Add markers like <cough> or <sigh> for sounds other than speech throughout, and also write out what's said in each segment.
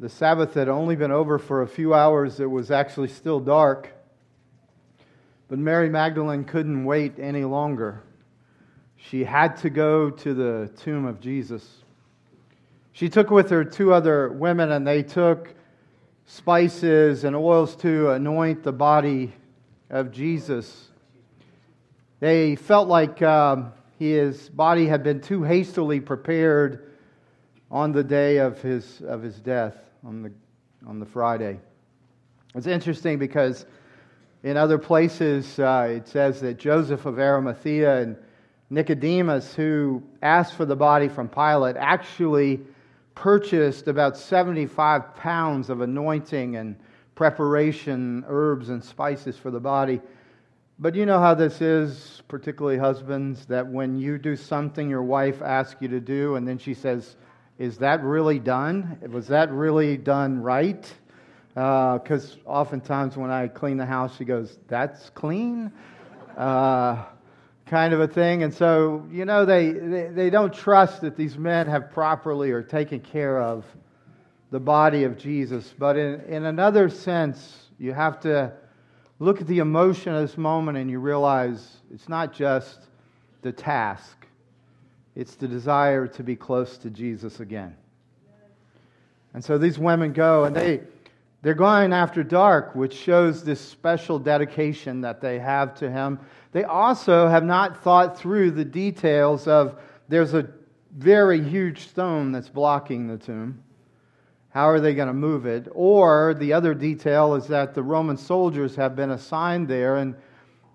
The Sabbath had only been over for a few hours. It was actually still dark. But Mary Magdalene couldn't wait any longer. She had to go to the tomb of Jesus. She took with her two other women, and they took spices and oils to anoint the body of Jesus. They felt like um, his body had been too hastily prepared on the day of his, of his death, on the, on the Friday. It's interesting because in other places uh, it says that Joseph of Arimathea and Nicodemus, who asked for the body from Pilate, actually purchased about 75 pounds of anointing and preparation, herbs and spices for the body. But you know how this is, particularly husbands, that when you do something your wife asks you to do, and then she says, Is that really done? Was that really done right? Because uh, oftentimes when I clean the house, she goes, That's clean? Uh, kind of a thing. And so, you know, they, they, they don't trust that these men have properly or taken care of the body of Jesus. But in, in another sense, you have to look at the emotion of this moment and you realize it's not just the task, it's the desire to be close to Jesus again. And so these women go and they, they're going after dark, which shows this special dedication that they have to him. They also have not thought through the details of there's a very huge stone that's blocking the tomb. How are they going to move it? Or the other detail is that the Roman soldiers have been assigned there, and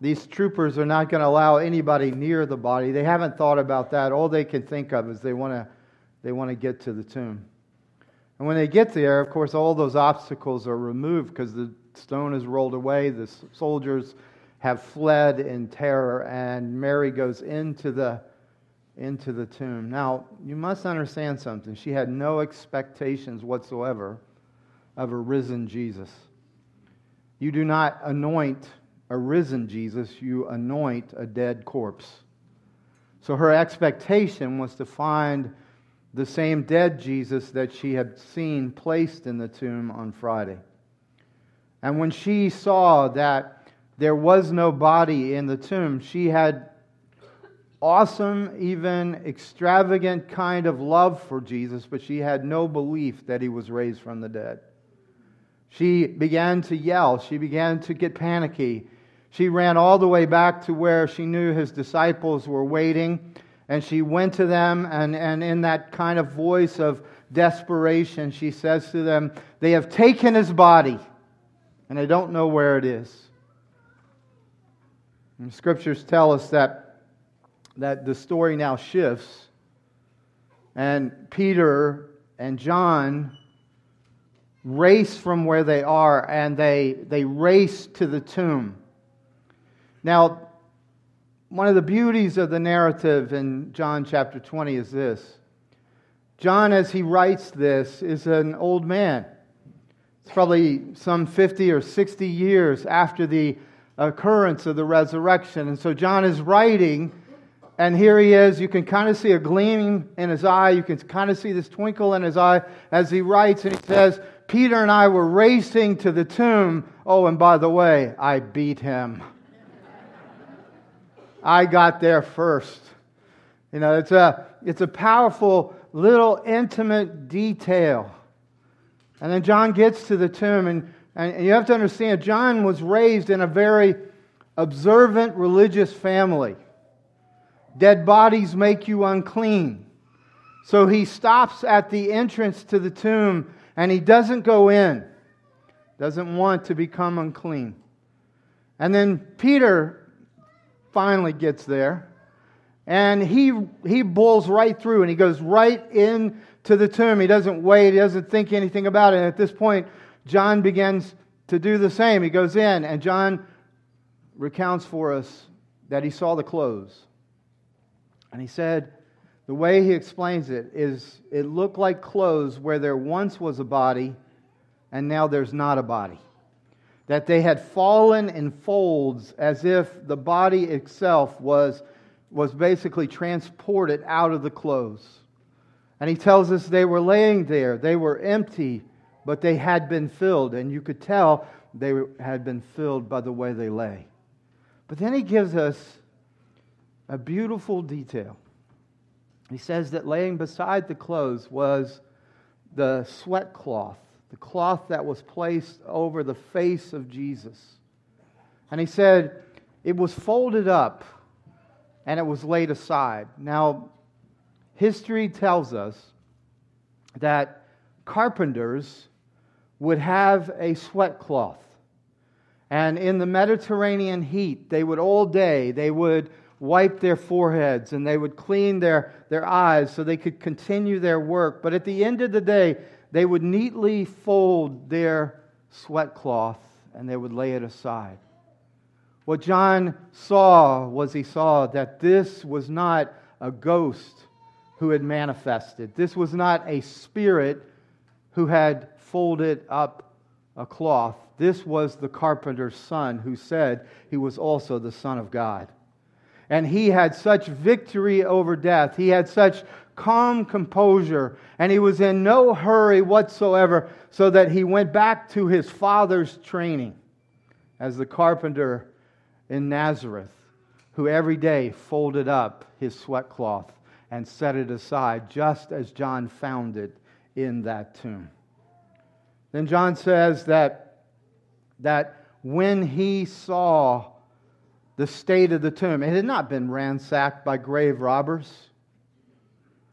these troopers are not going to allow anybody near the body. They haven't thought about that. All they can think of is they want to, they want to get to the tomb. And when they get there, of course, all those obstacles are removed because the stone is rolled away. The soldiers have fled in terror, and Mary goes into the into the tomb. Now, you must understand something. She had no expectations whatsoever of a risen Jesus. You do not anoint a risen Jesus, you anoint a dead corpse. So her expectation was to find the same dead Jesus that she had seen placed in the tomb on Friday. And when she saw that there was no body in the tomb. She had awesome, even extravagant kind of love for Jesus, but she had no belief that he was raised from the dead. She began to yell. She began to get panicky. She ran all the way back to where she knew his disciples were waiting, and she went to them, and, and in that kind of voice of desperation, she says to them, They have taken his body, and I don't know where it is. And scriptures tell us that, that the story now shifts, and Peter and John race from where they are and they, they race to the tomb. Now, one of the beauties of the narrative in John chapter 20 is this John, as he writes this, is an old man. It's probably some 50 or 60 years after the occurrence of the resurrection. And so John is writing, and here he is. You can kind of see a gleam in his eye. You can kind of see this twinkle in his eye as he writes, and he says, Peter and I were racing to the tomb. Oh, and by the way, I beat him. I got there first. You know, it's a, it's a powerful little intimate detail. And then John gets to the tomb, and and you have to understand, John was raised in a very observant religious family. Dead bodies make you unclean. So he stops at the entrance to the tomb and he doesn't go in, doesn't want to become unclean. And then Peter finally gets there and he, he bulls right through and he goes right into the tomb. He doesn't wait, he doesn't think anything about it. And at this point, John begins to do the same. He goes in, and John recounts for us that he saw the clothes. And he said, the way he explains it is it looked like clothes where there once was a body and now there's not a body. That they had fallen in folds as if the body itself was, was basically transported out of the clothes. And he tells us they were laying there, they were empty, but they had been filled, and you could tell they had been filled by the way they lay. But then he gives us a beautiful detail. He says that laying beside the clothes was the sweat cloth, the cloth that was placed over the face of Jesus. And he said it was folded up and it was laid aside. Now, history tells us that carpenters would have a sweat cloth. And in the Mediterranean heat, they would all day, they would wipe their foreheads and they would clean their, their eyes so they could continue their work. But at the end of the day, they would neatly fold their sweat cloth and they would lay it aside. What John saw was he saw that this was not a ghost who had manifested. This was not a spirit who had folded up a cloth. This was the carpenter's son who said he was also the Son of God. And he had such victory over death. He had such calm composure, and he was in no hurry whatsoever, so that he went back to his father's training as the carpenter in Nazareth, who every day folded up his sweat cloth and set it aside, just as John found it in that tomb. Then John says that, that when he saw the state of the tomb. It had not been ransacked by grave robbers.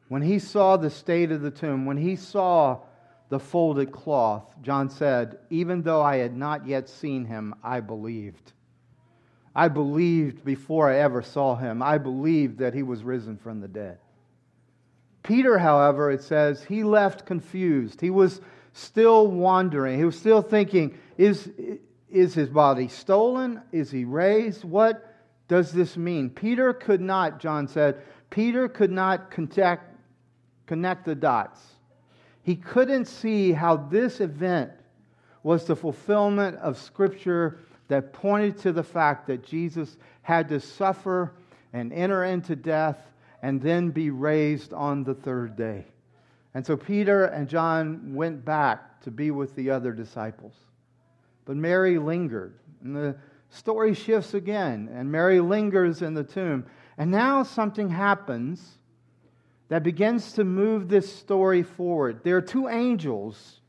When he saw the state of the tomb, when he saw the folded cloth, John said, Even though I had not yet seen him, I believed. I believed before I ever saw him. I believed that he was risen from the dead. Peter, however, it says, he left confused. He was still wandering. He was still thinking, is, is his body stolen? Is he raised? What does this mean? Peter could not, John said, Peter could not connect, connect the dots. He couldn't see how this event was the fulfillment of Scripture that pointed to the fact that Jesus had to suffer and enter into death and then be raised on the third day. And so Peter and John went back to be with the other disciples. But Mary lingered. And the story shifts again, and Mary lingers in the tomb. And now something happens that begins to move this story forward. There are two angels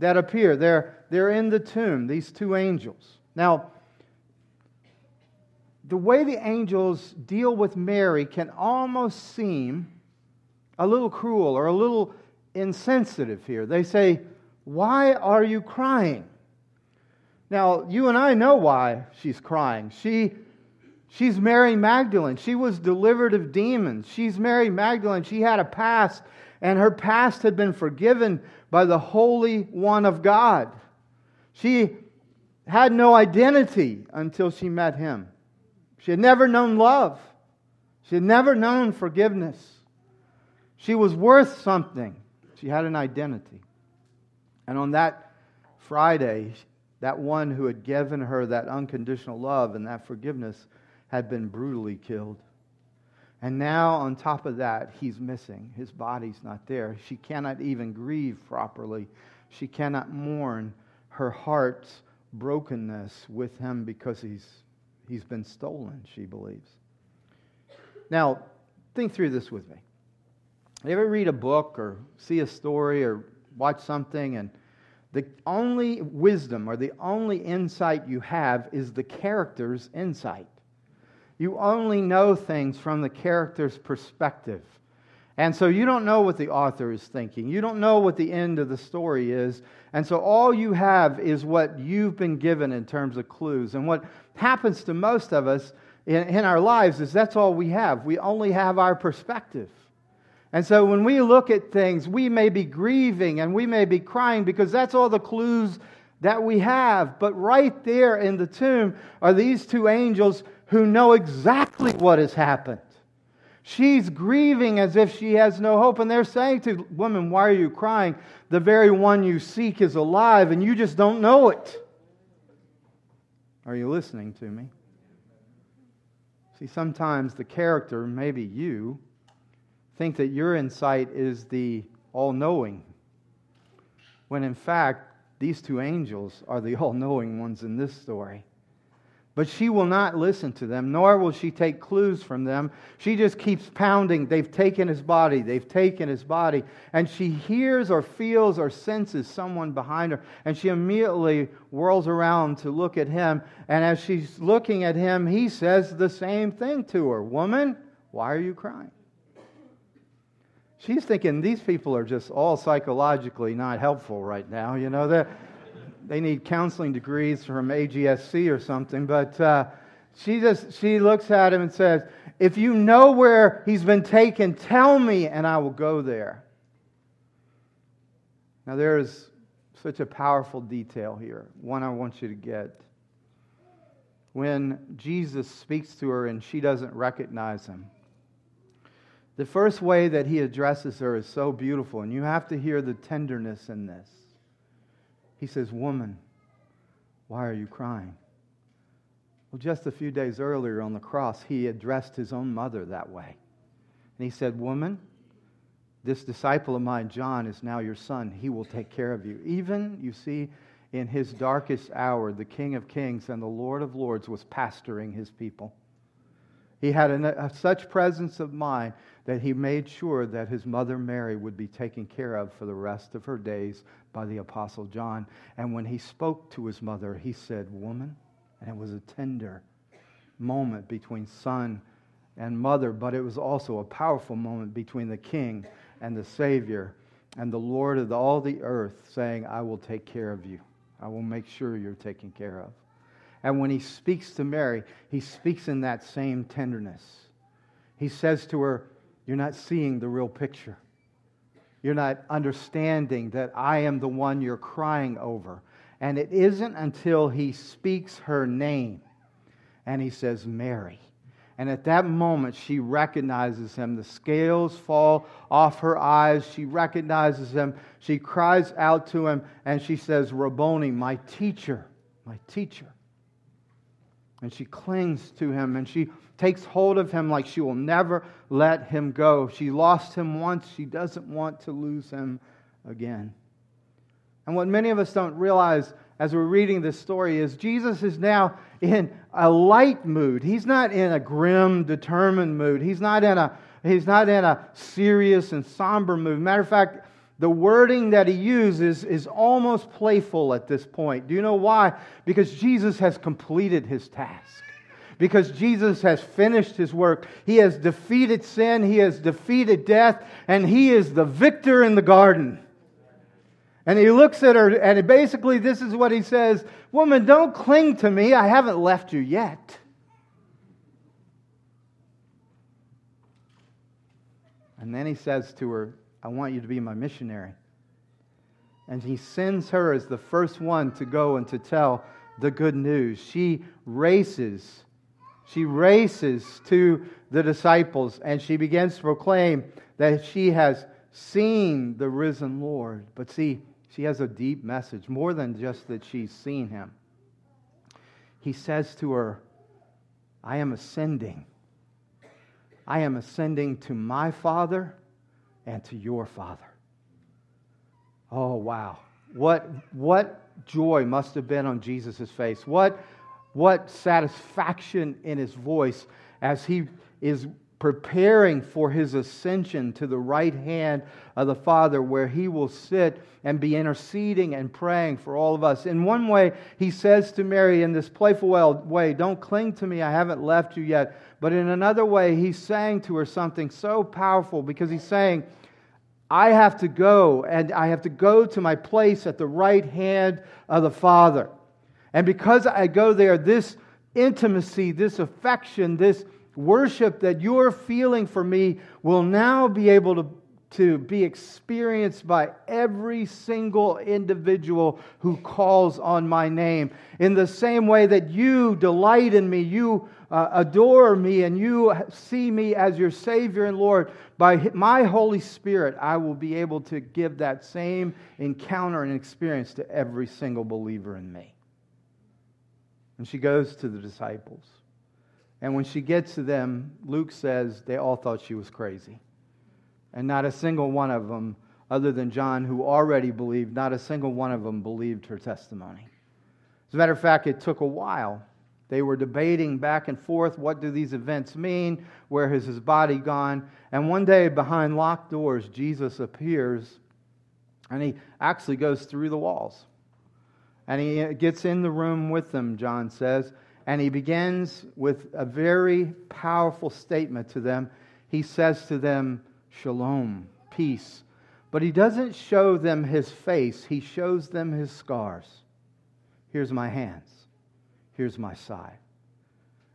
that appear. They're, they're in the tomb, these two angels. Now, the way the angels deal with Mary can almost seem a little cruel or a little insensitive here. They say, Why are you crying? Now, you and I know why she's crying. She, she's Mary Magdalene. She was delivered of demons. She's Mary Magdalene. She had a past, and her past had been forgiven by the Holy One of God. She had no identity until she met him. She had never known love, she had never known forgiveness. She was worth something. She had an identity. And on that Friday, that one who had given her that unconditional love and that forgiveness had been brutally killed. And now, on top of that, he's missing. His body's not there. She cannot even grieve properly. She cannot mourn her heart's brokenness with him because he's, he's been stolen, she believes. Now, think through this with me. You ever read a book or see a story or watch something and the only wisdom or the only insight you have is the character's insight. You only know things from the character's perspective. And so you don't know what the author is thinking. You don't know what the end of the story is. And so all you have is what you've been given in terms of clues. And what happens to most of us in, in our lives is that's all we have. We only have our perspective. And so when we look at things, we may be grieving and we may be crying because that's all the clues that we have. But right there in the tomb are these two angels who know exactly what has happened. She's grieving as if she has no hope. And they're saying to woman, Why are you crying? The very one you seek is alive and you just don't know it. Are you listening to me? See, sometimes the character, maybe you, think that your insight is the all knowing. when in fact, these two angels are the <laughs> all knowing ones in this story. But she will not listen to them, nor will she take clues from them. She just keeps pounding. They've taken his body. They've taken his body. And she hears or feels or senses someone behind her. And she immediately whirls around to look at him. And as she's looking at him, he says the same thing to her Woman, why are you crying? She's thinking these people are just all psychologically not helpful right now. You know, they're they need counseling degrees from AGSC or something. But uh, she just she looks at him and says, "If you know where he's been taken, tell me, and I will go there." Now there is such a powerful detail here. One I want you to get. When Jesus speaks to her and she doesn't recognize him, the first way that he addresses her is so beautiful, and you have to hear the tenderness in this. He says, Woman, why are you crying? Well, just a few days earlier on the cross, he addressed his own mother that way. And he said, Woman, this disciple of mine, John, is now your son. He will take care of you. Even, you see, in his darkest hour, the King of Kings and the Lord of Lords was pastoring his people. He had a, a, such presence of mind that he made sure that his mother Mary would be taken care of for the rest of her days by the Apostle John. And when he spoke to his mother, he said, Woman, and it was a tender moment between son and mother, but it was also a powerful moment between the king and the Savior and the Lord of all the earth, saying, I will take care of you. I will make sure you're taken care of. And when he speaks to Mary, he speaks in that same tenderness. He says to her, You're not seeing the real picture. You're not understanding that I am the one you're crying over. And it isn't until he speaks her name and he says, Mary. And at that moment, she recognizes him. The scales fall off her eyes. She recognizes him. She cries out to him and she says, Rabboni, my teacher, my teacher. And she clings to him and she takes hold of him like she will never let him go. She lost him once, she doesn't want to lose him again. And what many of us don't realize as we're reading this story is Jesus is now in a light mood. He's not in a grim, determined mood. He's not in a, he's not in a serious and somber mood. Matter of fact, the wording that he uses is almost playful at this point. Do you know why? Because Jesus has completed his task. Because Jesus has finished his work. He has defeated sin, he has defeated death, and he is the victor in the garden. And he looks at her, and basically, this is what he says Woman, don't cling to me. I haven't left you yet. And then he says to her, I want you to be my missionary. And he sends her as the first one to go and to tell the good news. She races. She races to the disciples and she begins to proclaim that she has seen the risen Lord. But see, she has a deep message, more than just that she's seen him. He says to her, I am ascending. I am ascending to my Father and to your Father. Oh, wow. What, what joy must have been on Jesus' face. What, what satisfaction in his voice as he is preparing for his ascension to the right hand of the Father, where he will sit and be interceding and praying for all of us. In one way, he says to Mary in this playful way, Don't cling to me, I haven't left you yet. But in another way, he's saying to her something so powerful because he's saying, I have to go, and I have to go to my place at the right hand of the Father. And because I go there, this intimacy, this affection, this worship that you're feeling for me will now be able to to be experienced by every single individual who calls on my name. In the same way that you delight in me, you uh, adore me, and you see me as your Savior and Lord, by my Holy Spirit, I will be able to give that same encounter and experience to every single believer in me. And she goes to the disciples. And when she gets to them, Luke says they all thought she was crazy and not a single one of them other than John, who already believed. Not a single one of them believed her testimony. As a matter of fact, it took a while. They were debating back and forth what do these events mean? Where has his body gone? And one day, behind locked doors, Jesus appears and he actually goes through the walls. And he gets in the room with them, John says, and he begins with a very powerful statement to them. He says to them, Shalom, peace. But he doesn't show them his face, he shows them his scars. Here's my hands, here's my side.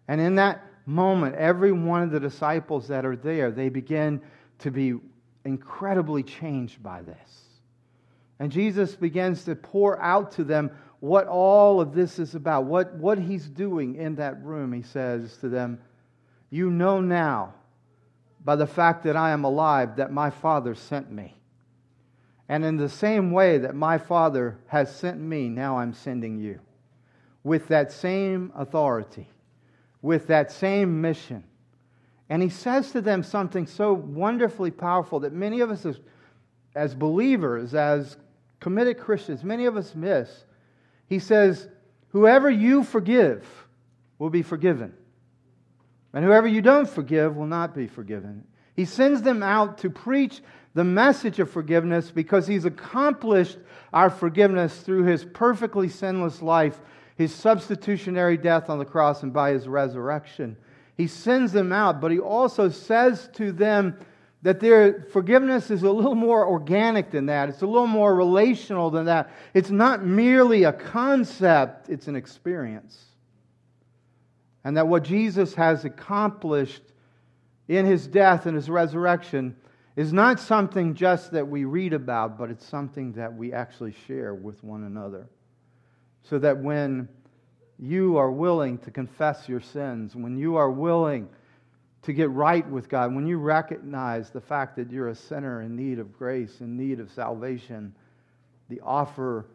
And in that moment, every one of the disciples that are there, they begin to be incredibly changed by this. And Jesus begins to pour out to them what all of this is about, what, what he's doing in that room. He says to them, You know now, by the fact that I am alive, that my Father sent me. And in the same way that my Father has sent me, now I'm sending you. With that same authority, with that same mission. And he says to them something so wonderfully powerful that many of us as, as believers, as committed Christians, many of us miss. He says, Whoever you forgive will be forgiven, and whoever you don't forgive will not be forgiven. He sends them out to preach the message of forgiveness because he's accomplished our forgiveness through his perfectly sinless life, his substitutionary death on the cross, and by his resurrection. He sends them out, but he also says to them, that their forgiveness is a little more organic than that. It's a little more relational than that. It's not merely a concept, it's an experience. And that what Jesus has accomplished in his death and his resurrection is not something just that we read about, but it's something that we actually share with one another. So that when you are willing to confess your sins, when you are willing to get right with God, when you recognize the fact that you're a sinner in need of grace, in need of salvation, the offer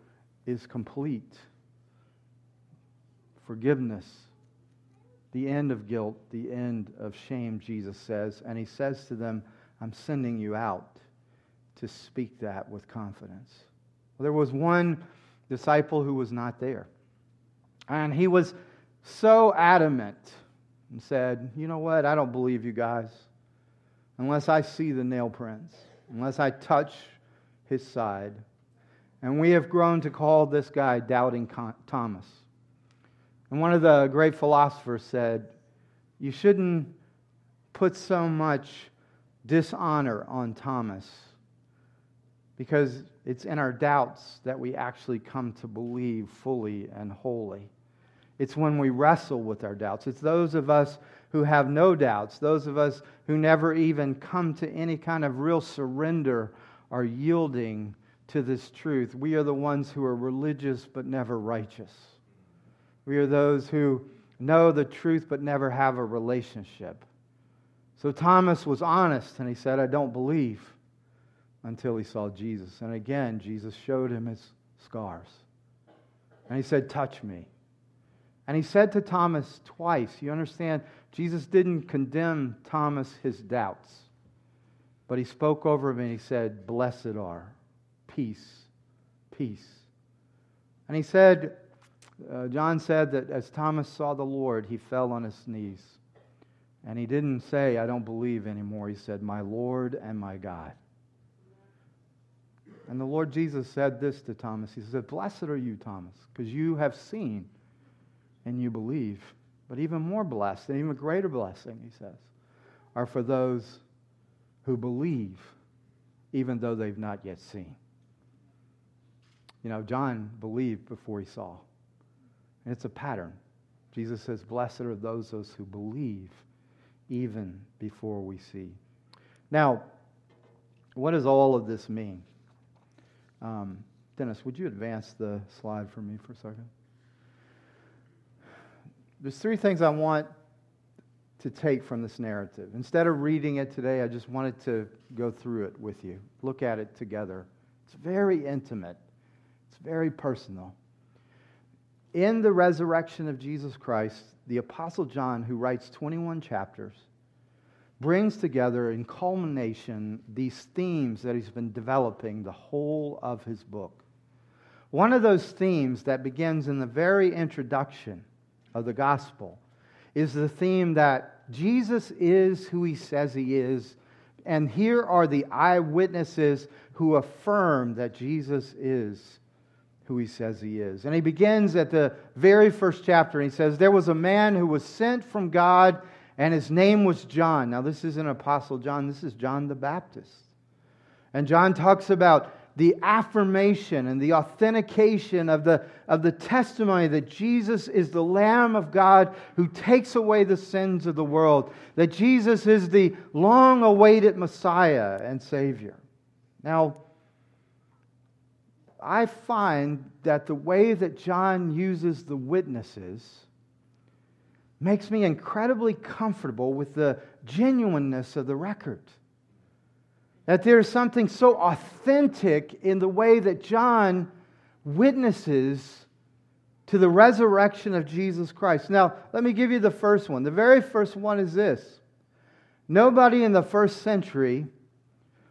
is complete. Forgiveness, the end of guilt, the end of shame, Jesus says. And he says to them, I'm sending you out to speak that with confidence. Well, there was one disciple who was not there. And he was so adamant and said, You know what? I don't believe you guys unless I see the nail prints, unless I touch his side. And we have grown to call this guy Doubting Thomas. And one of the great philosophers said, You shouldn't put so much dishonor on Thomas because it's in our doubts that we actually come to believe fully and wholly. It's when we wrestle with our doubts. It's those of us who have no doubts, those of us who never even come to any kind of real surrender are yielding to this truth. We are the ones who are religious but never righteous. We are those who know the truth but never have a relationship. So Thomas was honest and he said, I don't believe until he saw Jesus. And again, Jesus showed him his scars. And he said, Touch me. And he said to Thomas twice, you understand, Jesus didn't condemn Thomas his doubts, but he spoke over him and he said, Blessed are, peace, peace. And he said, uh, John said that as Thomas saw the Lord, he fell on his knees. And he didn't say, I don't believe anymore. He said, My Lord and my God. And the Lord Jesus said this to Thomas. He said, Blessed are you, Thomas, because you have seen and you believe. But even more blessed, and even greater blessing, he says, are for those who believe, even though they've not yet seen. You know, John believed before he saw. And it's a pattern. Jesus says, Blessed are those, those who believe even before we see. Now, what does all of this mean? Um, Dennis, would you advance the slide for me for a second? There's three things I want to take from this narrative. Instead of reading it today, I just wanted to go through it with you, look at it together. It's very intimate, it's very personal. In the resurrection of Jesus Christ, the Apostle John, who writes 21 chapters, brings together in culmination these themes that he's been developing the whole of his book. One of those themes that begins in the very introduction of the gospel is the theme that Jesus is who he says he is, and here are the eyewitnesses who affirm that Jesus is who he says he is. And he begins at the very first chapter, and he says, There was a man who was sent from God, and his name was John. Now, this isn't Apostle John, this is John the Baptist. And John talks about the affirmation and the authentication of the, of the testimony that Jesus is the Lamb of God who takes away the sins of the world, that Jesus is the long awaited Messiah and Savior. Now, I find that the way that John uses the witnesses makes me incredibly comfortable with the genuineness of the record. That there's something so authentic in the way that John witnesses to the resurrection of Jesus Christ. Now, let me give you the first one. The very first one is this Nobody in the first century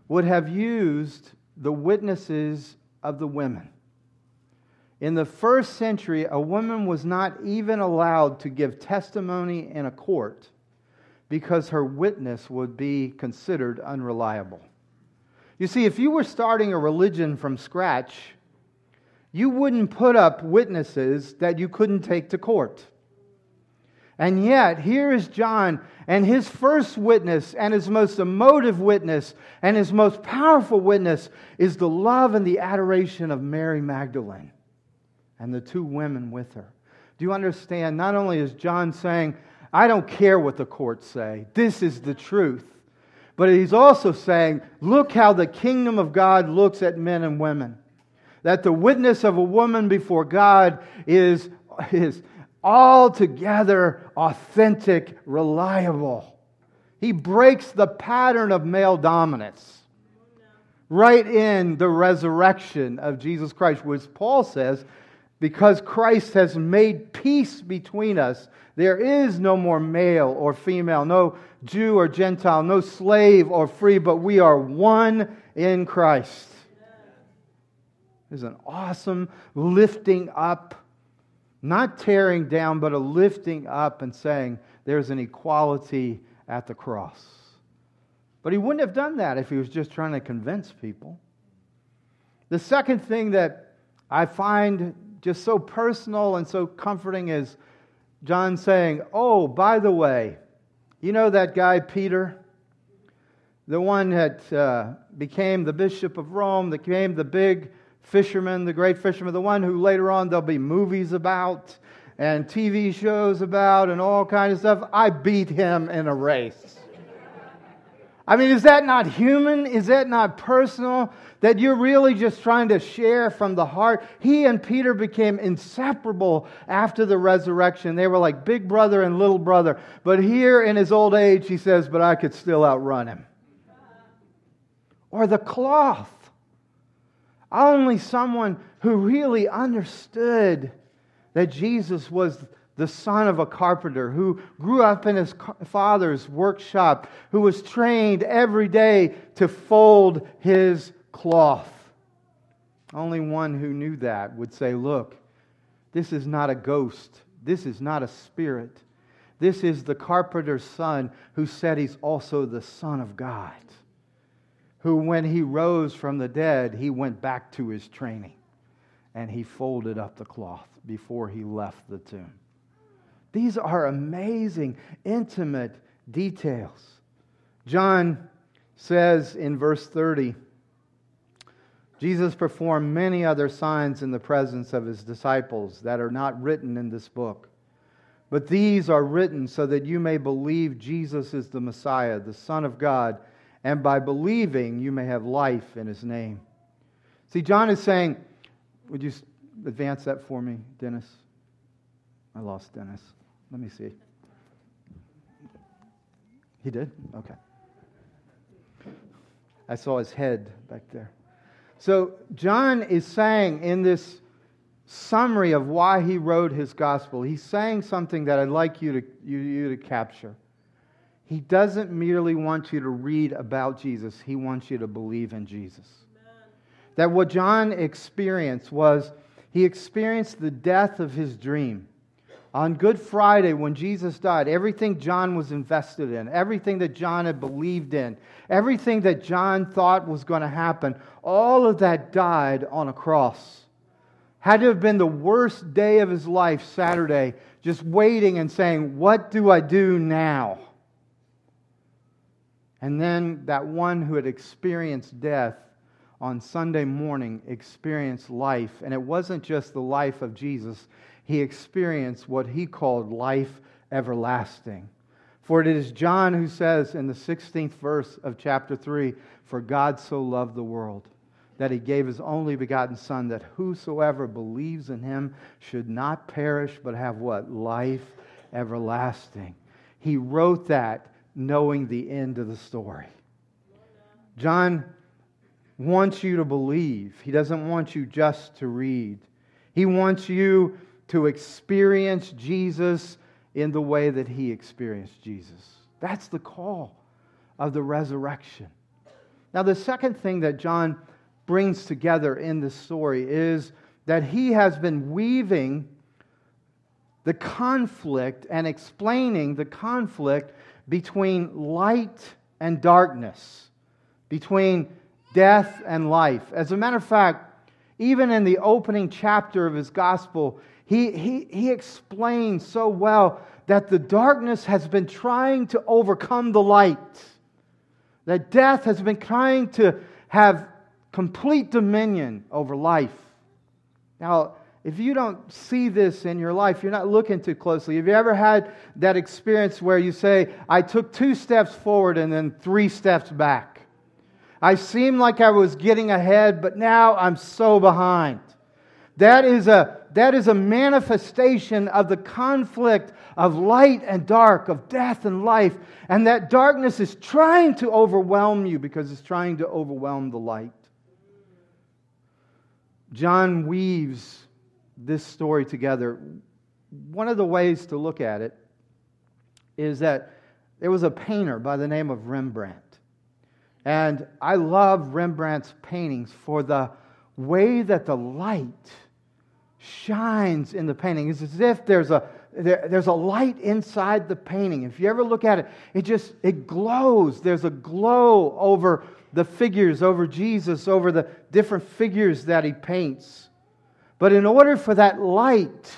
would have used the witnesses of the women. In the first century, a woman was not even allowed to give testimony in a court because her witness would be considered unreliable. You see, if you were starting a religion from scratch, you wouldn't put up witnesses that you couldn't take to court. And yet, here is John, and his first witness, and his most emotive witness, and his most powerful witness is the love and the adoration of Mary Magdalene and the two women with her. Do you understand? Not only is John saying, I don't care what the courts say, this is the truth. But he's also saying, look how the kingdom of God looks at men and women. That the witness of a woman before God is, is, altogether authentic, reliable. He breaks the pattern of male dominance right in the resurrection of Jesus Christ, which Paul says, because Christ has made peace between us, there is no more male or female, no Jew or Gentile, no slave or free, but we are one in Christ. There's an awesome lifting up not tearing down, but a lifting up and saying there's an equality at the cross. But he wouldn't have done that if he was just trying to convince people. The second thing that I find just so personal and so comforting is John saying, Oh, by the way, you know that guy Peter? The one that uh, became the Bishop of Rome, that became the big fisherman, the great fisherman, the one who later on there'll be movies about and TV shows about and all kinds of stuff. I beat him in a race. I mean, is that not human? Is that not personal? That you're really just trying to share from the heart? He and Peter became inseparable after the resurrection. They were like big brother and little brother. But here in his old age, he says, But I could still outrun him. Or the cloth. Only someone who really understood that Jesus was the son of a carpenter who grew up in his father's workshop, who was trained every day to fold his cloth. Only one who knew that would say, Look, this is not a ghost, this is not a spirit. This is the carpenter's son who said he's also the Son of God who, when he rose from the dead, he went back to his training and he folded up the cloth before he left the tomb. These are amazing, intimate details. John says in verse 30 Jesus performed many other signs in the presence of his disciples that are not written in this book. But these are written so that you may believe Jesus is the Messiah, the Son of God and by believing you may have life in his name. See, John is saying, would you advance that for me, Dennis? I lost Dennis. Let me see. He did? Okay. I saw his head back there. So, John is saying in this summary of why he wrote his gospel, he's saying something that I'd like you to, you, you to capture. He doesn't merely want you to read about Jesus, he wants you to believe in Jesus. Amen. That what John experienced was he experienced the death of his dream. On Good Friday, when Jesus died, everything John was invested in, everything that John had believed in, everything that John thought was going to happen, all of that died on a cross. Had to have been the worst day of his life, Saturday, just waiting and saying, What do I do now? And then that one who had experienced death on Sunday morning experienced life. And it wasn't just the life of Jesus, he experienced what he called life everlasting. For it is John who says in the 16th verse of chapter 3 For God so loved the world that he gave his only begotten Son, that whosoever believes in him should not perish, but have what? Life everlasting. He wrote that knowing the end of the story. John wants you to believe, he doesn't want you just to read. He wants you to experience Jesus in the way that he experienced Jesus. That's the call of the resurrection. Now, the second thing that John brings together in this story is that he has been weaving the conflict and explaining the conflict between light and darkness, between death and life. As a matter of fact, even in the opening chapter of his gospel, he, he, he explains so well that the darkness has been trying to overcome the light, that death has been trying to have complete dominion over life. Now, if you don't see this in your life, you're not looking too closely. Have you ever had that experience where you say, I took two steps forward and then three steps back? I seemed like I was getting ahead, but now I'm so behind. That is a, that is a manifestation of the conflict of light and dark, of death and life. And that darkness is trying to overwhelm you because it's trying to overwhelm the light. John weaves this story together. One of the ways to look at it is that there was a painter by the name of Rembrandt. And I love Rembrandt's paintings for the way that the light shines in the painting. It's as if there's a, there, there's a light inside the painting. If you ever look at it, it just it glows. There's a glow over the figures, over Jesus, over the different figures that he paints. But in order for that light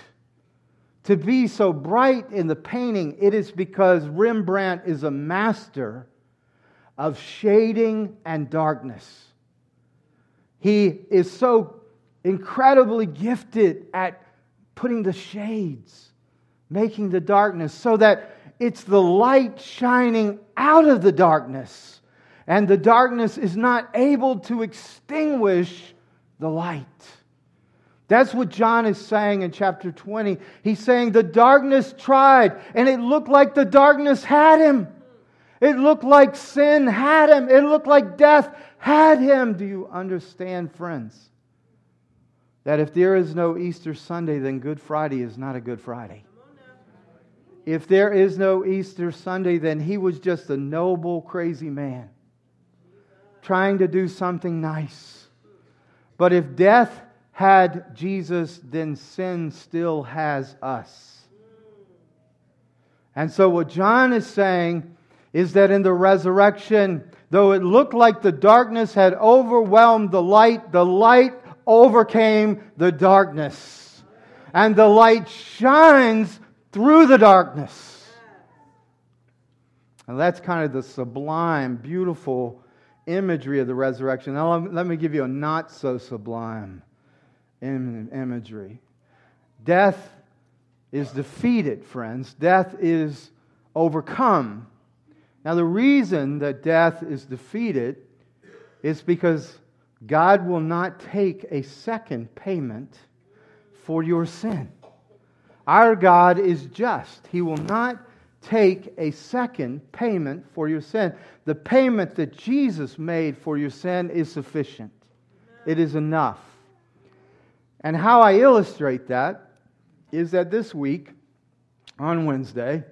to be so bright in the painting, it is because Rembrandt is a master of shading and darkness. He is so incredibly gifted at putting the shades, making the darkness, so that it's the light shining out of the darkness, and the darkness is not able to extinguish the light. That's what John is saying in chapter 20. He's saying the darkness tried, and it looked like the darkness had him. It looked like sin had him. It looked like death had him. Do you understand, friends? that if there is no Easter Sunday, then Good Friday is not a Good Friday. If there is no Easter Sunday, then he was just a noble, crazy man trying to do something nice. But if death had Jesus, then sin still has us. And so, what John is saying is that in the resurrection, though it looked like the darkness had overwhelmed the light, the light overcame the darkness. And the light shines through the darkness. And that's kind of the sublime, beautiful imagery of the resurrection. Now, let me give you a not so sublime imagery. Death is defeated, friends. Death is overcome. Now, the reason that death is defeated is because God will not take a second payment for your sin. Our God is just. He will not take a second payment for your sin. The payment that Jesus made for your sin is sufficient, it is enough. And how I illustrate that is that this week, on Wednesday,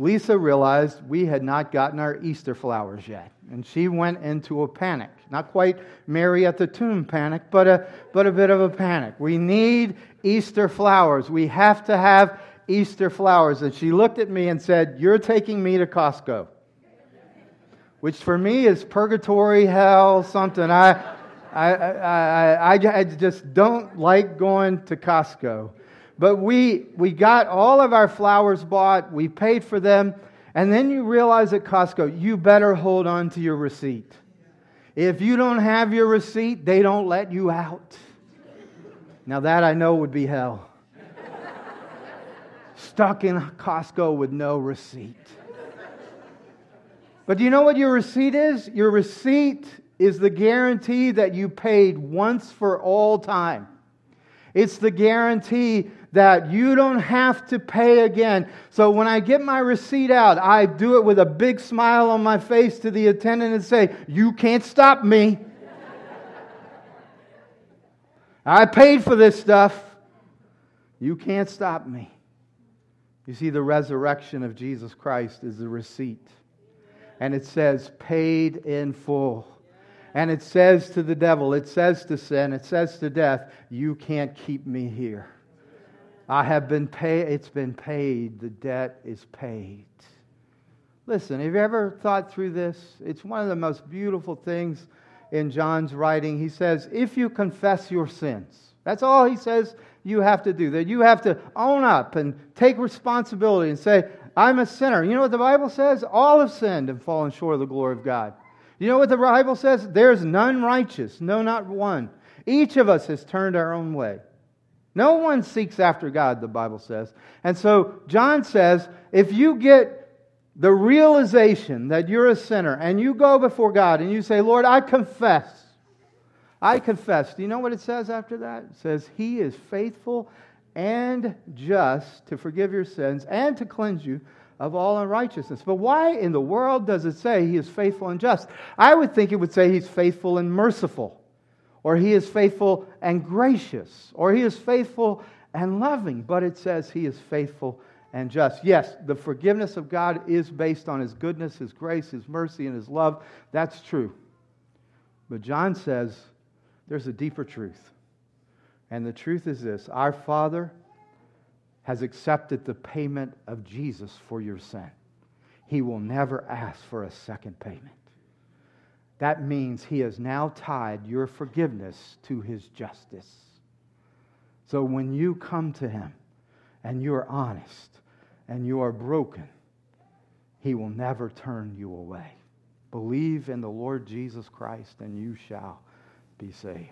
Lisa realized we had not gotten our Easter flowers yet, and she went into a panic. Not quite Mary at the tomb panic, but a, but a bit of a panic. We need Easter flowers. We have to have Easter flowers. And she looked at me and said, You're taking me to Costco, which for me is purgatory, hell, something. I, I, I, I, I just don't like going to Costco. But we, we got all of our flowers bought, we paid for them, and then you realize at Costco, you better hold on to your receipt. If you don't have your receipt, they don't let you out. Now, that I know would be hell. Stuck in Costco with no receipt. But do you know what your receipt is? Your receipt is the guarantee that you paid once for all time. It's the guarantee that you don't have to pay again. So when I get my receipt out, I do it with a big smile on my face to the attendant and say, You can't stop me. I paid for this stuff. You can't stop me. You see, the resurrection of Jesus Christ is the receipt. And it says, paid in full. And it says to the devil, it says to sin, it says to death, you can't keep me here. I have been paid, it's been paid, the debt is paid. Listen, have you ever thought through this? It's one of the most beautiful things in John's writing. He says, if you confess your sins, that's all he says you have to do. That you have to own up and take responsibility and say, I'm a sinner. You know what the Bible says? All have sinned and fallen short of the glory of God. You know what the Bible says? There's none righteous, no, not one. Each of us has turned our own way. No one seeks after God, the Bible says. And so John says if you get the realization that you're a sinner and you go before God and you say, Lord, I confess, I confess. Do you know what it says after that? It says, He is faithful and just to forgive your sins and to cleanse you of all unrighteousness. But why in the world does it say He is faithful and just? I would think it would say He's faithful and merciful or he is faithful and gracious, or he is faithful and loving, but it says he is faithful and just. Yes, the forgiveness of God is based on his goodness, his grace, his mercy, and his love. That's true. But John says there's a deeper truth. And the truth is this our Father has accepted the payment of Jesus for your sin. He will never ask for a second payment that means he has now tied your forgiveness to his justice. So when you come to him and you are honest and you are broken, he will never turn you away. Believe in the Lord Jesus Christ and you shall be saved.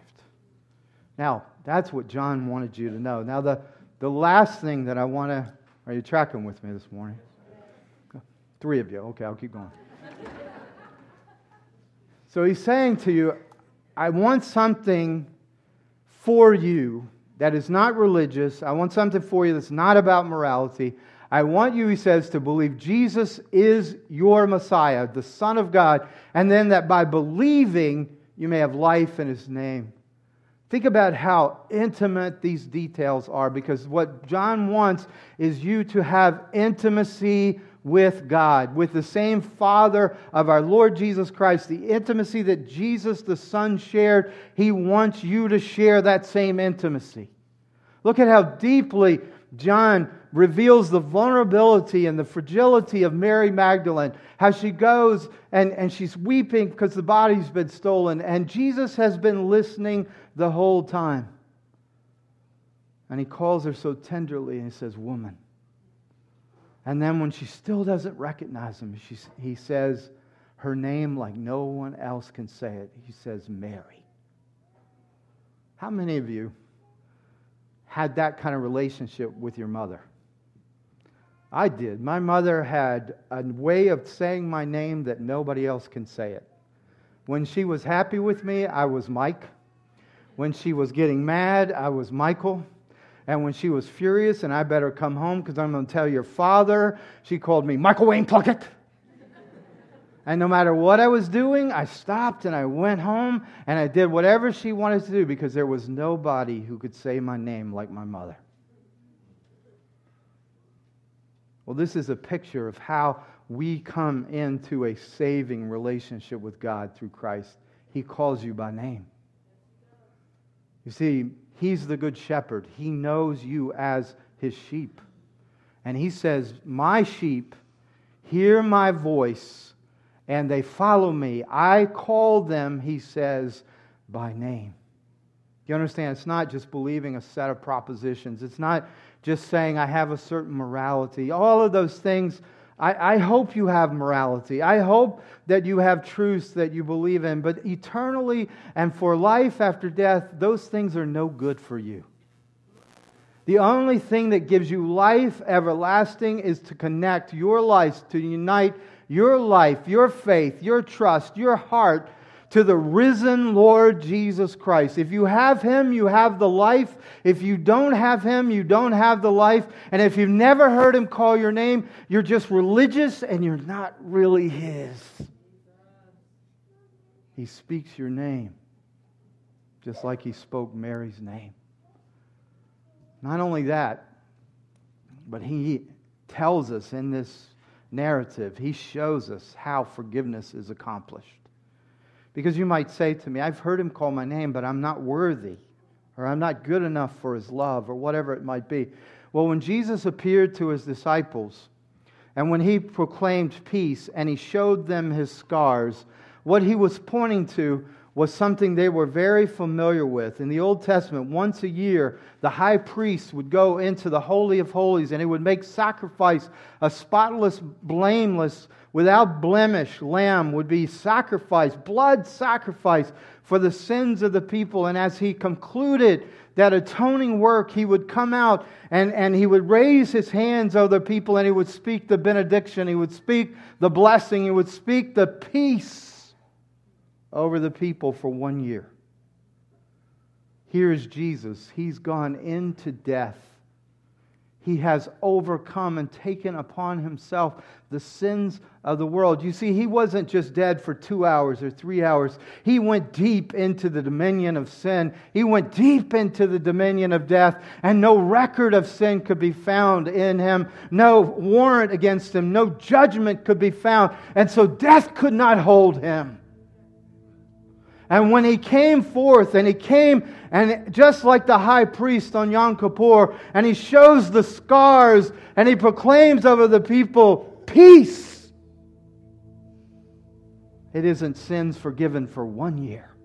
Now, that's what John wanted you to know. Now, the, the last thing that I want to. Are you tracking with me this morning? Three of you. Okay, I'll keep going. So he's saying to you, I want something for you that is not religious. I want something for you that's not about morality. I want you, he says, to believe Jesus is your Messiah, the Son of God, and then that by believing you may have life in his name. Think about how intimate these details are because what John wants is you to have intimacy with God, with the same Father of our Lord Jesus Christ, the intimacy that Jesus the Son shared, He wants you to share that same intimacy. Look at how deeply John reveals the vulnerability and the fragility of Mary Magdalene, how she goes and, and she's weeping because the body's been stolen, and Jesus has been listening the whole time. And he calls her so tenderly and he says, Woman. And then when she still doesn't recognize him, she, he says her name like no one else can say it. He says, Mary. How many of you had that kind of relationship with your mother? I did. My mother had a way of saying my name that nobody else can say it. When she was happy with me, I was Mike. When she was getting mad, I was Michael. And when she was furious and I better come home because I'm going to tell your father, she called me Michael Wayne Plunkett. and no matter what I was doing, I stopped and I went home and I did whatever she wanted to do because there was nobody who could say my name like my mother. Well, this is a picture of how we come into a saving relationship with God through Christ. He calls you by name. You see, He's the good shepherd. He knows you as His sheep. And He says, My sheep hear my voice and they follow me. I call them, He says, by name. You understand? It's not just believing a set of propositions. It's not just saying I have a certain morality. All of those things, I, I, hope you have morality. I hope that you have truths that you believe in. But eternally and for life after death, those things are no good for you. The only thing that gives you life everlasting is to connect your life, to unite your life, your faith, your trust, your heart to the risen Lord Jesus Christ. If you have Him, you have the life. If you don't have Him, you don't have the life. And if you've never heard Him call your name, you're just religious and you're not really His. He speaks your name, just like He spoke Mary's name. Not only that, but He tells us in this narrative, He shows us how forgiveness is accomplished. Because you might say to me, I've heard him call my name, but I'm not worthy, or I'm not good enough for his love, or whatever it might be. Well, when Jesus appeared to his disciples, and when he proclaimed peace and he showed them his scars, what he was pointing to was something they were very familiar with. In the Old Testament, once a year, the high priest would go into the Holy of Holies and he would make sacrifice. A spotless, blameless, without blemish lamb would be sacrificed, blood sacrifice for the sins of the people. And as he concluded that atoning work, he would come out and, and he would raise his hands over the people and he would speak the benediction, he would speak the blessing, he would speak the peace over the people for one year. Here is Jesus. He's gone into death. He has overcome and taken upon himself the sins of the world. You see, he wasn't just dead for two hours or three hours. He went deep into the dominion of sin. He went deep into the dominion of death, and no record of sin could be found in him. No warrant against him. No judgment could be found. And so death could not hold him. And when he came forth, and he came, and just like the high priest on Yom Kippur, and he shows the scars, and he proclaims over the people, Peace! It isn't sins forgiven for one year.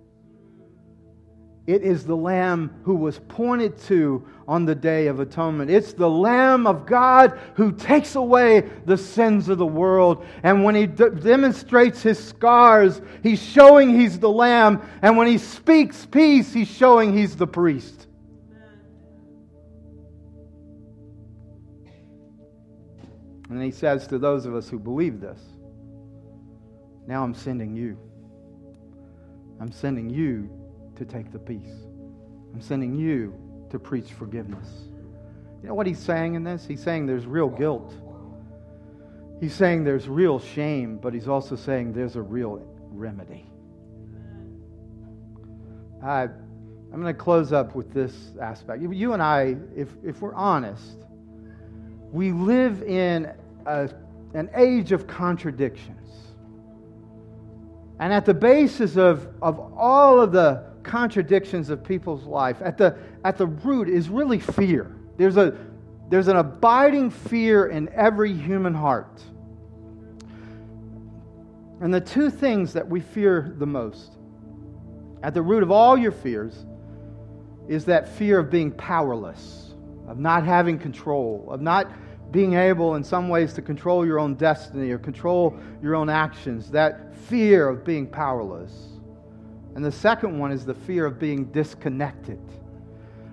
It is the Lamb who was pointed to on the Day of Atonement. It's the Lamb of God who takes away the sins of the world. And when he de- demonstrates his scars, he's showing he's the Lamb. And when he speaks peace, he's showing he's the priest. And he says to those of us who believe this, Now I'm sending you. I'm sending you to take the peace. I'm sending you to preach forgiveness. You know what he's saying in this? He's saying there's real guilt. He's saying there's real shame, but he's also saying there's a real remedy. I, I'm going to close up with this aspect. You and I, if, if we're honest, we live in a, an age of contradictions. And at the basis of, of all of the contradictions of people's life, at the, at the root, is really fear. There's, a, there's an abiding fear in every human heart. And the two things that we fear the most, at the root of all your fears, is that fear of being powerless, of not having control, of not being able, in some ways, to control your own destiny or control your own actions, that fear of being powerless. And the second one is the fear of being disconnected,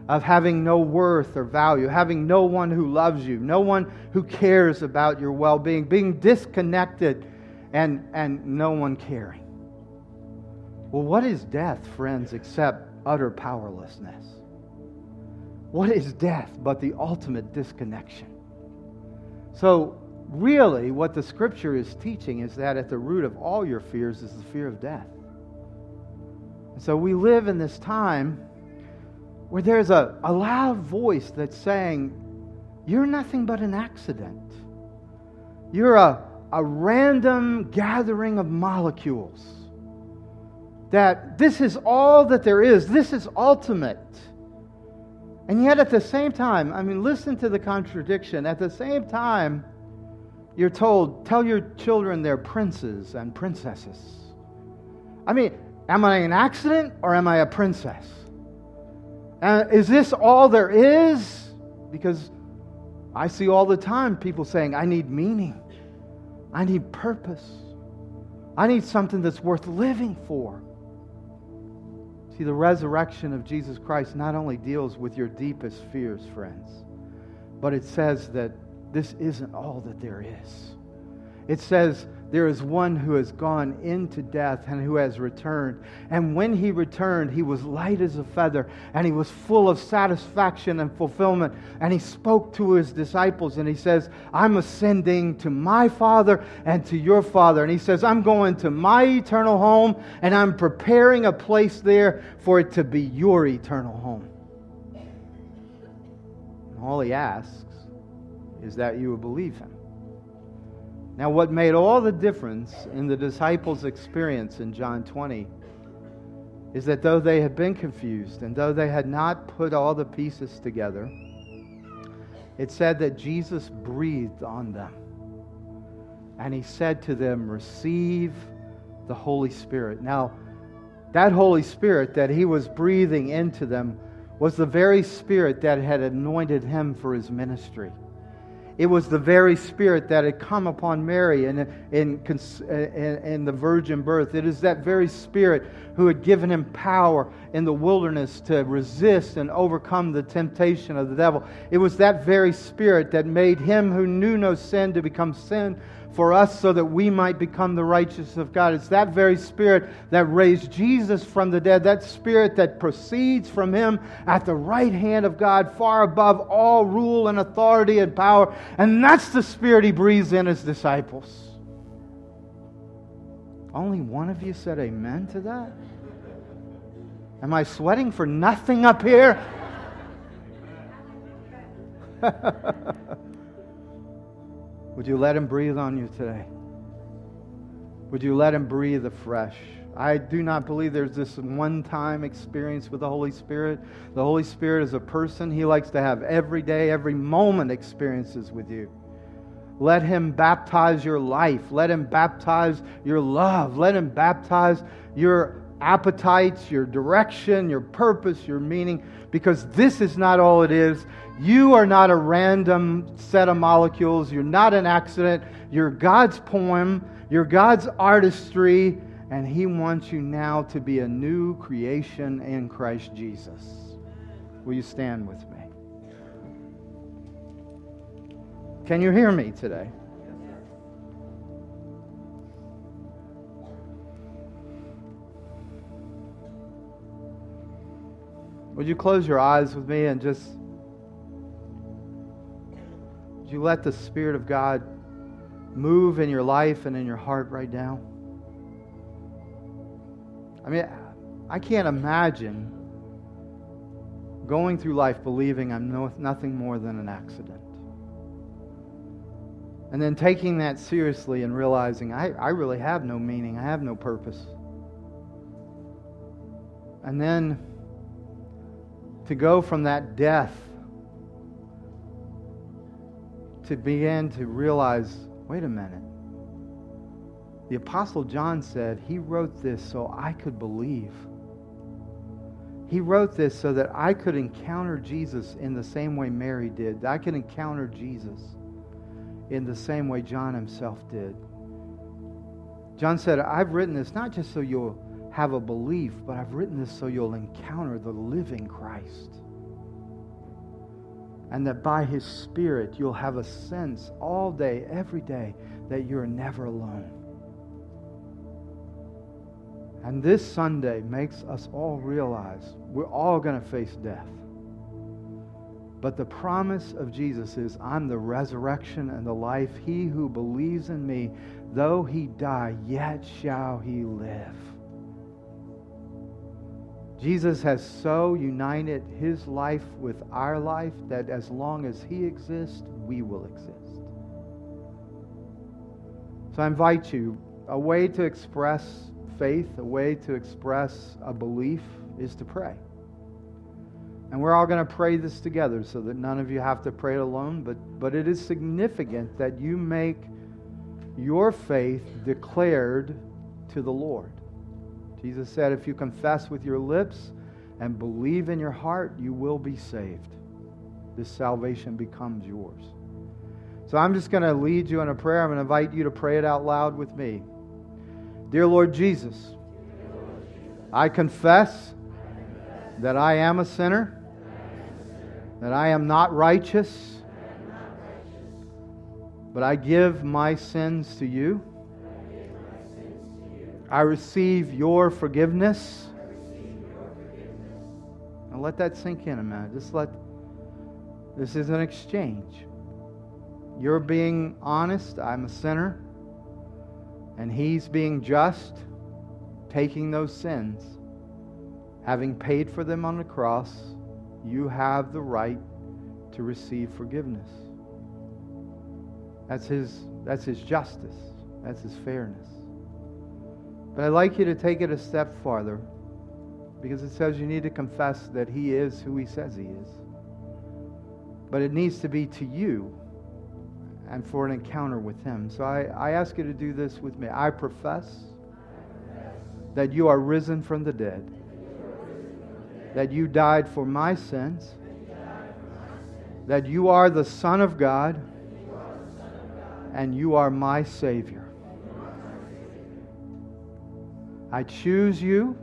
of having no worth or value, having no one who loves you, no one who cares about your well being, being disconnected and, and no one caring. Well, what is death, friends, except utter powerlessness? What is death but the ultimate disconnection? So, really, what the scripture is teaching is that at the root of all your fears is the fear of death. So we live in this time where there's a, a loud voice that's saying, You're nothing but an accident. You're a, a random gathering of molecules. That this is all that there is, this is ultimate. And yet, at the same time, I mean, listen to the contradiction. At the same time, you're told, tell your children they're princes and princesses. I mean, am I an accident or am I a princess? And is this all there is? Because I see all the time people saying, I need meaning, I need purpose, I need something that's worth living for. See, the resurrection of Jesus Christ not only deals with your deepest fears, friends, but it says that this isn't all that there is. It says there is one who has gone into death and who has returned. And when he returned, he was light as a feather and he was full of satisfaction and fulfillment. And he spoke to his disciples and he says, I'm ascending to my Father and to your Father. And he says, I'm going to my eternal home and I'm preparing a place there for it to be your eternal home. And all he asks is that you would believe him. Now, what made all the difference in the disciples' experience in John 20 is that though they had been confused and though they had not put all the pieces together, it said that Jesus breathed on them. And he said to them, Receive the Holy Spirit. Now, that Holy Spirit that he was breathing into them was the very Spirit that had anointed him for his ministry. It was the very Spirit that had come upon Mary in, in, the virgin birth. It is that very Spirit who had given him power in the wilderness to resist and overcome the temptation of the devil. It was that very Spirit that made him who knew no sin to become sin for us so that we might become the righteousness of God. It's that very Spirit that raised Jesus from the dead, that Spirit that proceeds from Him at the right hand of God, far above all rule and authority and power. And that's the Spirit He breathes in His disciples. Only one of you said amen to that? Am I sweating for nothing up here? <laughs> Would you let Him breathe on you today? Would you let Him breathe afresh? I do not believe there's this one time experience with the Holy Spirit. The Holy Spirit is a person. He likes to have every day, every moment experiences with you. Let Him baptize your life. Let Him baptize your love. Let Him baptize your appetites, your direction, your purpose, your meaning, because this is not all it is. You are not a random set of molecules. You're not an accident. You're God's poem. You're God's artistry. And He wants you now to be a new creation in Christ Jesus. Will you stand with me? Can you hear me today? Would you close your eyes with me and just would you let the Spirit of God move in your life and in your heart right now? I mean, I can't imagine going through life believing I'm no, nothing more than an accident. And then taking that seriously and realizing I, I really have no meaning, I have no purpose. And then to go from that death to begin to realize wait a minute. The Apostle John said he wrote this so I could believe. He wrote this so that I could encounter Jesus in the same way Mary did. I could encounter Jesus in the same way John himself did. John said, I've written this not just so you'll have a belief, but I've written this so you'll encounter the living Christ and that by His Spirit you'll have a sense all day, every day, that you're never alone. And this Sunday makes us all realize we're all going to face death. But the promise of Jesus is I'm the resurrection and the life. He who believes in me, though he die, yet shall he live. Jesus has so united his life with our life that as long as he exists, we will exist. So I invite you a way to express faith, a way to express a belief is to pray. And we're all going to pray this together so that none of you have to pray it alone, but, but it is significant that you make your faith declared to the Lord. Jesus said, If you confess with your lips and believe in your heart, you will be saved. This salvation becomes yours. So I'm just going to lead you in a prayer. I'm going to invite you to pray it out loud with me. Dear Lord Jesus, I confess that I am a sinner, that I am not righteous, but I give my sins to you. I receive your forgiveness. Now let that sink in a minute. Just let this is an exchange. You're being honest, I'm a sinner, and he's being just, taking those sins. Having paid for them on the cross, you have the right to receive forgiveness. That's his, that's his justice. That's his fairness. But I'd like you to take it a step farther because it says you need to confess that he is who he says he is. But it needs to be to you and for an encounter with him. So I, I ask you to do this with me. I profess that you are risen from the dead, that you died for my sins, that you are the Son of God, and you are my Savior. I choose you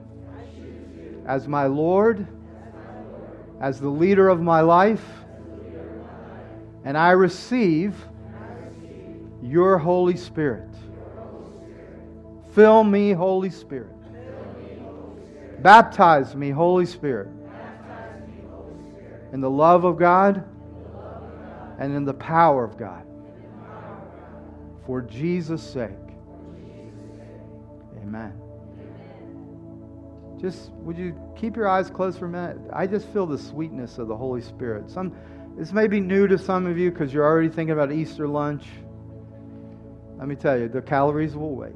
as my Lord, as the leader of my life, and I receive your Holy Spirit. Fill me, Holy Spirit. Baptize me, Holy Spirit. In the love of God and in the power of God. For Jesus' sake. Amen. Just would you keep your eyes closed for a minute? I just feel the sweetness of the Holy Spirit. Some this may be new to some of you because you're already thinking about Easter lunch. Let me tell you, the calories will wait.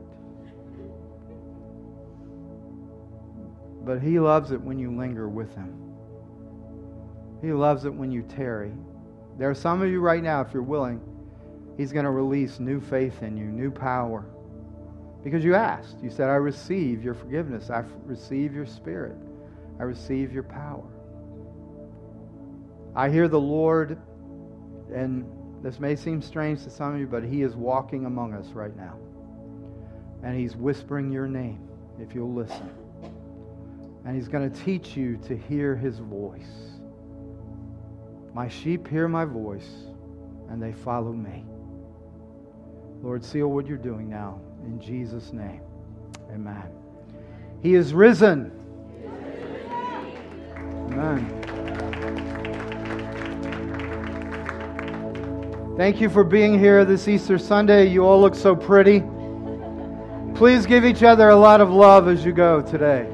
But He loves it when you linger with Him. He loves it when you tarry. There are some of you right now, if you're willing, He's going to release new faith in you, new power. Because you asked. You said, I receive your forgiveness. I receive your spirit. I receive your power. I hear the Lord, and this may seem strange to some of you, but He is walking among us right now. And He's whispering your name if you'll listen. And He's going to teach you to hear His voice. My sheep hear my voice, and they follow me. Lord, seal what you're doing now. In Jesus' name. Amen. He is risen. Amen. Thank you for being here this Easter Sunday. You all look so pretty. Please give each other a lot of love as you go today.